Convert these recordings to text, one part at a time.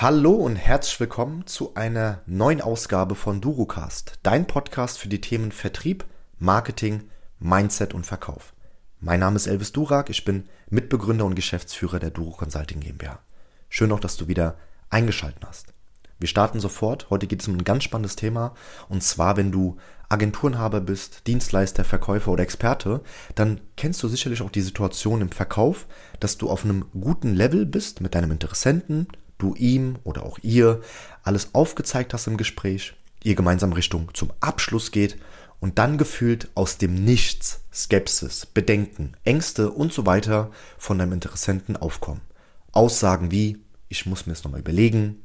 Hallo und herzlich willkommen zu einer neuen Ausgabe von Durucast, dein Podcast für die Themen Vertrieb, Marketing, Mindset und Verkauf. Mein Name ist Elvis Durak, ich bin Mitbegründer und Geschäftsführer der Duro Consulting GmbH. Schön auch, dass du wieder eingeschaltet hast. Wir starten sofort. Heute geht es um ein ganz spannendes Thema. Und zwar, wenn du Agenturenhaber bist, Dienstleister, Verkäufer oder Experte, dann kennst du sicherlich auch die Situation im Verkauf, dass du auf einem guten Level bist mit deinem Interessenten, du ihm oder auch ihr alles aufgezeigt hast im Gespräch, ihr gemeinsam Richtung zum Abschluss geht und dann gefühlt aus dem Nichts Skepsis, Bedenken, Ängste und so weiter von deinem Interessenten aufkommen. Aussagen wie, ich muss mir das nochmal überlegen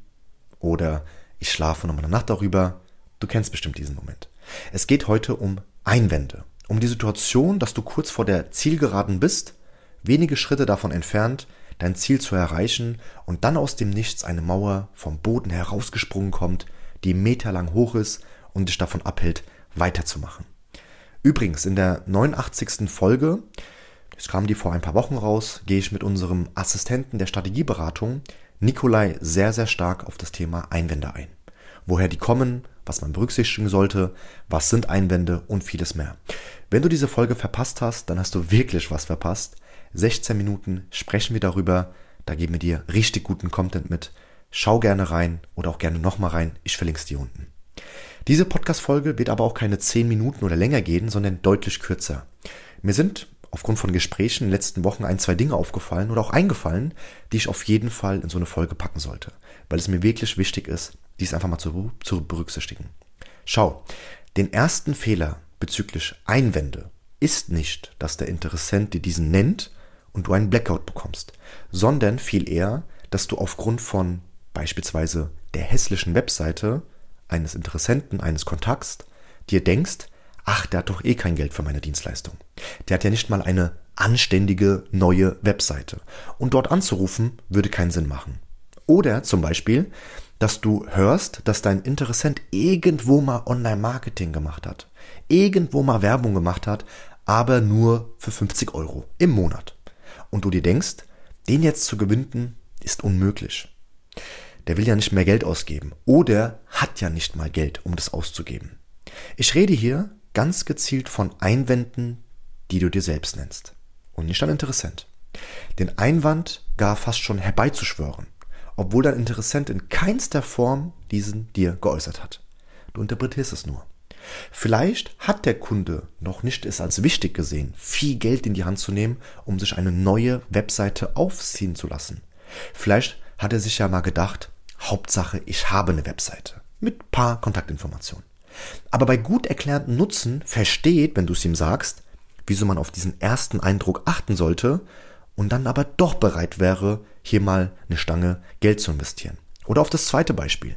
oder ich schlafe nochmal eine Nacht darüber. Du kennst bestimmt diesen Moment. Es geht heute um Einwände, um die Situation, dass du kurz vor der Zielgeraden bist, wenige Schritte davon entfernt, dein Ziel zu erreichen und dann aus dem Nichts eine Mauer vom Boden herausgesprungen kommt, die meterlang hoch ist und dich davon abhält, weiterzumachen. Übrigens, in der 89. Folge, es kam die vor ein paar Wochen raus, gehe ich mit unserem Assistenten der Strategieberatung, Nikolai, sehr, sehr stark auf das Thema Einwände ein. Woher die kommen, was man berücksichtigen sollte, was sind Einwände und vieles mehr. Wenn du diese Folge verpasst hast, dann hast du wirklich was verpasst. 16 Minuten sprechen wir darüber, da geben wir dir richtig guten Content mit. Schau gerne rein oder auch gerne nochmal rein, ich verlinke es dir unten. Diese Podcast-Folge wird aber auch keine 10 Minuten oder länger gehen, sondern deutlich kürzer. Mir sind aufgrund von Gesprächen in den letzten Wochen ein, zwei Dinge aufgefallen oder auch eingefallen, die ich auf jeden Fall in so eine Folge packen sollte, weil es mir wirklich wichtig ist, dies einfach mal zu, zu berücksichtigen. Schau, den ersten Fehler bezüglich Einwände ist nicht, dass der Interessent dir diesen nennt und du einen Blackout bekommst, sondern viel eher, dass du aufgrund von beispielsweise der hässlichen Webseite eines Interessenten, eines Kontakts, dir denkst, ach, der hat doch eh kein Geld für meine Dienstleistung. Der hat ja nicht mal eine anständige neue Webseite. Und dort anzurufen, würde keinen Sinn machen. Oder zum Beispiel, dass du hörst, dass dein Interessent irgendwo mal Online-Marketing gemacht hat. Irgendwo mal Werbung gemacht hat, aber nur für 50 Euro im Monat. Und du dir denkst, den jetzt zu gewinnen, ist unmöglich der will ja nicht mehr Geld ausgeben oder hat ja nicht mal Geld, um das auszugeben. Ich rede hier ganz gezielt von Einwänden, die du dir selbst nennst und nicht an Interessent. Den Einwand gar fast schon herbeizuschwören, obwohl dein Interessent in keinster Form diesen dir geäußert hat. Du interpretierst es nur. Vielleicht hat der Kunde noch nicht es als wichtig gesehen, viel Geld in die Hand zu nehmen, um sich eine neue Webseite aufziehen zu lassen. Vielleicht hat er sich ja mal gedacht, Hauptsache, ich habe eine Webseite mit paar Kontaktinformationen. Aber bei gut erklärten Nutzen versteht, wenn du es ihm sagst, wieso man auf diesen ersten Eindruck achten sollte und dann aber doch bereit wäre, hier mal eine Stange Geld zu investieren. Oder auf das zweite Beispiel.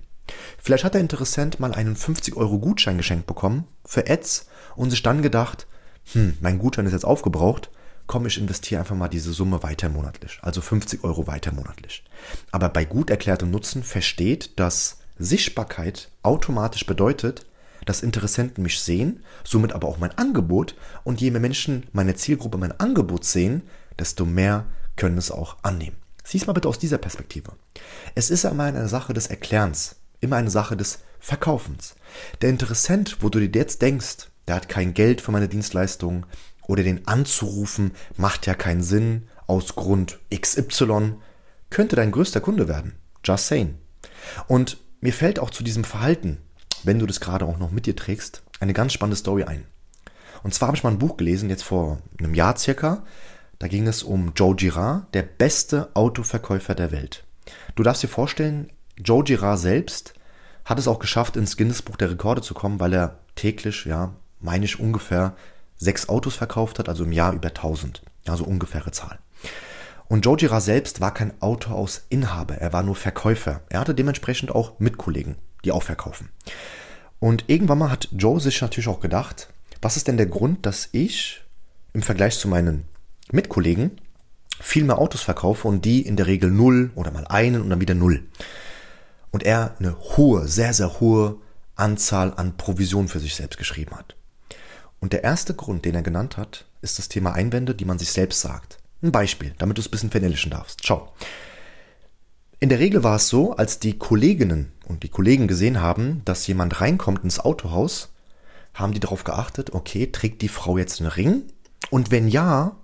Vielleicht hat der Interessent mal einen 50 Euro Gutschein geschenkt bekommen für Ads und sich dann gedacht, hm, mein Gutschein ist jetzt aufgebraucht, komm, ich investiere einfach mal diese Summe weiter monatlich, also 50 Euro weiter monatlich. Aber bei gut erklärtem Nutzen versteht, dass Sichtbarkeit automatisch bedeutet, dass Interessenten mich sehen, somit aber auch mein Angebot und je mehr Menschen meine Zielgruppe mein Angebot sehen, desto mehr können es auch annehmen. Sieh es mal bitte aus dieser Perspektive. Es ist immer eine Sache des Erklärens, immer eine Sache des Verkaufens. Der Interessent, wo du dir jetzt denkst, der hat kein Geld für meine Dienstleistung, oder den anzurufen macht ja keinen Sinn aus Grund XY, könnte dein größter Kunde werden. Just saying. Und mir fällt auch zu diesem Verhalten, wenn du das gerade auch noch mit dir trägst, eine ganz spannende Story ein. Und zwar habe ich mal ein Buch gelesen, jetzt vor einem Jahr circa. Da ging es um Joe Girard, der beste Autoverkäufer der Welt. Du darfst dir vorstellen, Joe Girard selbst hat es auch geschafft, ins Guinness Buch der Rekorde zu kommen, weil er täglich, ja, meine ich ungefähr sechs Autos verkauft hat, also im Jahr über 1000. Also ungefähre Zahl. Und Joe Girard selbst war kein Autohausinhaber, er war nur Verkäufer. Er hatte dementsprechend auch Mitkollegen, die auch verkaufen. Und irgendwann mal hat Joe sich natürlich auch gedacht, was ist denn der Grund, dass ich im Vergleich zu meinen Mitkollegen viel mehr Autos verkaufe und die in der Regel null oder mal einen und dann wieder null. Und er eine hohe, sehr, sehr hohe Anzahl an Provisionen für sich selbst geschrieben hat. Und der erste Grund, den er genannt hat, ist das Thema Einwände, die man sich selbst sagt. Ein Beispiel, damit du es ein bisschen vernellischen darfst. Schau. In der Regel war es so, als die Kolleginnen und die Kollegen gesehen haben, dass jemand reinkommt ins Autohaus, haben die darauf geachtet, okay, trägt die Frau jetzt einen Ring? Und wenn ja,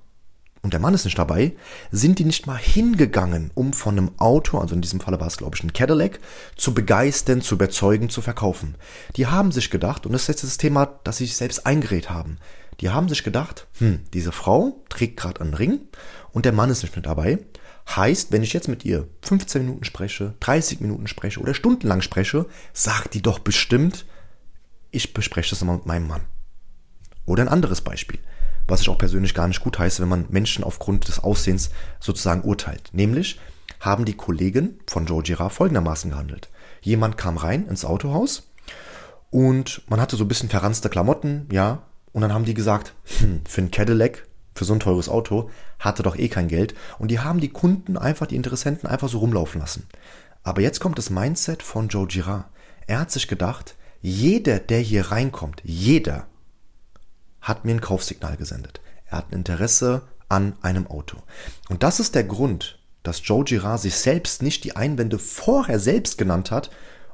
und der Mann ist nicht dabei, sind die nicht mal hingegangen, um von einem Auto, also in diesem Falle war es glaube ich ein Cadillac, zu begeistern, zu überzeugen, zu verkaufen. Die haben sich gedacht, und das ist jetzt das Thema, das sie sich selbst eingeredet haben, die haben sich gedacht, hm, diese Frau trägt gerade einen Ring und der Mann ist nicht mit dabei. Heißt, wenn ich jetzt mit ihr 15 Minuten spreche, 30 Minuten spreche oder stundenlang spreche, sagt die doch bestimmt, ich bespreche das mal mit meinem Mann. Oder ein anderes Beispiel was ich auch persönlich gar nicht gut heiße, wenn man Menschen aufgrund des Aussehens sozusagen urteilt. Nämlich haben die Kollegen von Joe Girard folgendermaßen gehandelt. Jemand kam rein ins Autohaus und man hatte so ein bisschen verranzte Klamotten, ja, und dann haben die gesagt, hm, für ein Cadillac, für so ein teures Auto, hatte doch eh kein Geld. Und die haben die Kunden einfach, die Interessenten einfach so rumlaufen lassen. Aber jetzt kommt das Mindset von Joe Girard. Er hat sich gedacht, jeder, der hier reinkommt, jeder, hat mir ein Kaufsignal gesendet. Er hat ein Interesse an einem Auto. Und das ist der Grund, dass Joe Girard sich selbst nicht die Einwände vorher selbst genannt hat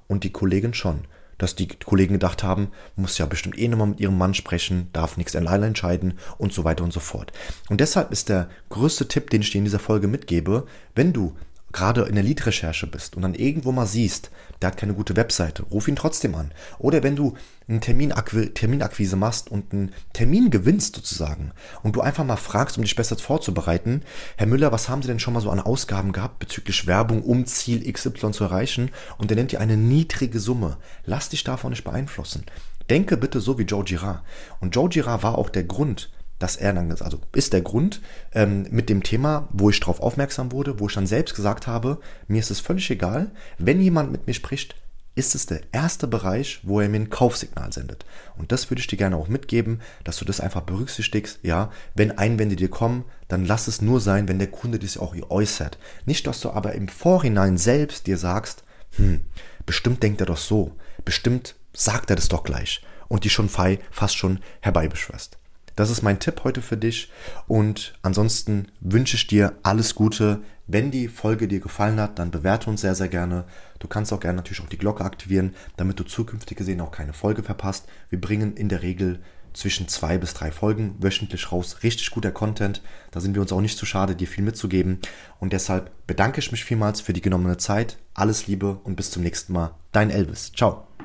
und die Kollegen schon. Dass die Kollegen gedacht haben, muss ja bestimmt eh nochmal mit ihrem Mann sprechen, darf nichts alleine entscheiden und so weiter und so fort. Und deshalb ist der größte Tipp, den ich dir in dieser Folge mitgebe, wenn du gerade in der Lead-Recherche bist und dann irgendwo mal siehst, der hat keine gute Webseite, ruf ihn trotzdem an. Oder wenn du einen Terminakquise, Terminakquise machst und einen Termin gewinnst sozusagen und du einfach mal fragst, um dich besser vorzubereiten, Herr Müller, was haben Sie denn schon mal so an Ausgaben gehabt bezüglich Werbung, um Ziel XY zu erreichen? Und der nennt dir eine niedrige Summe. Lass dich davon nicht beeinflussen. Denke bitte so wie Joe Girard. Und Joe Girard war auch der Grund, dass er dann, also ist der Grund ähm, mit dem Thema, wo ich darauf aufmerksam wurde, wo ich dann selbst gesagt habe, mir ist es völlig egal, wenn jemand mit mir spricht, ist es der erste Bereich, wo er mir ein Kaufsignal sendet. Und das würde ich dir gerne auch mitgeben, dass du das einfach berücksichtigst. Ja, wenn Einwände dir kommen, dann lass es nur sein, wenn der Kunde dies auch äußert. Nicht, dass du aber im Vorhinein selbst dir sagst, hm, bestimmt denkt er doch so, bestimmt sagt er das doch gleich und die schon fast schon herbeibeschwörst. Das ist mein Tipp heute für dich. Und ansonsten wünsche ich dir alles Gute. Wenn die Folge dir gefallen hat, dann bewerte uns sehr, sehr gerne. Du kannst auch gerne natürlich auch die Glocke aktivieren, damit du zukünftig gesehen auch keine Folge verpasst. Wir bringen in der Regel zwischen zwei bis drei Folgen wöchentlich raus. Richtig guter Content. Da sind wir uns auch nicht zu schade, dir viel mitzugeben. Und deshalb bedanke ich mich vielmals für die genommene Zeit. Alles Liebe und bis zum nächsten Mal. Dein Elvis. Ciao.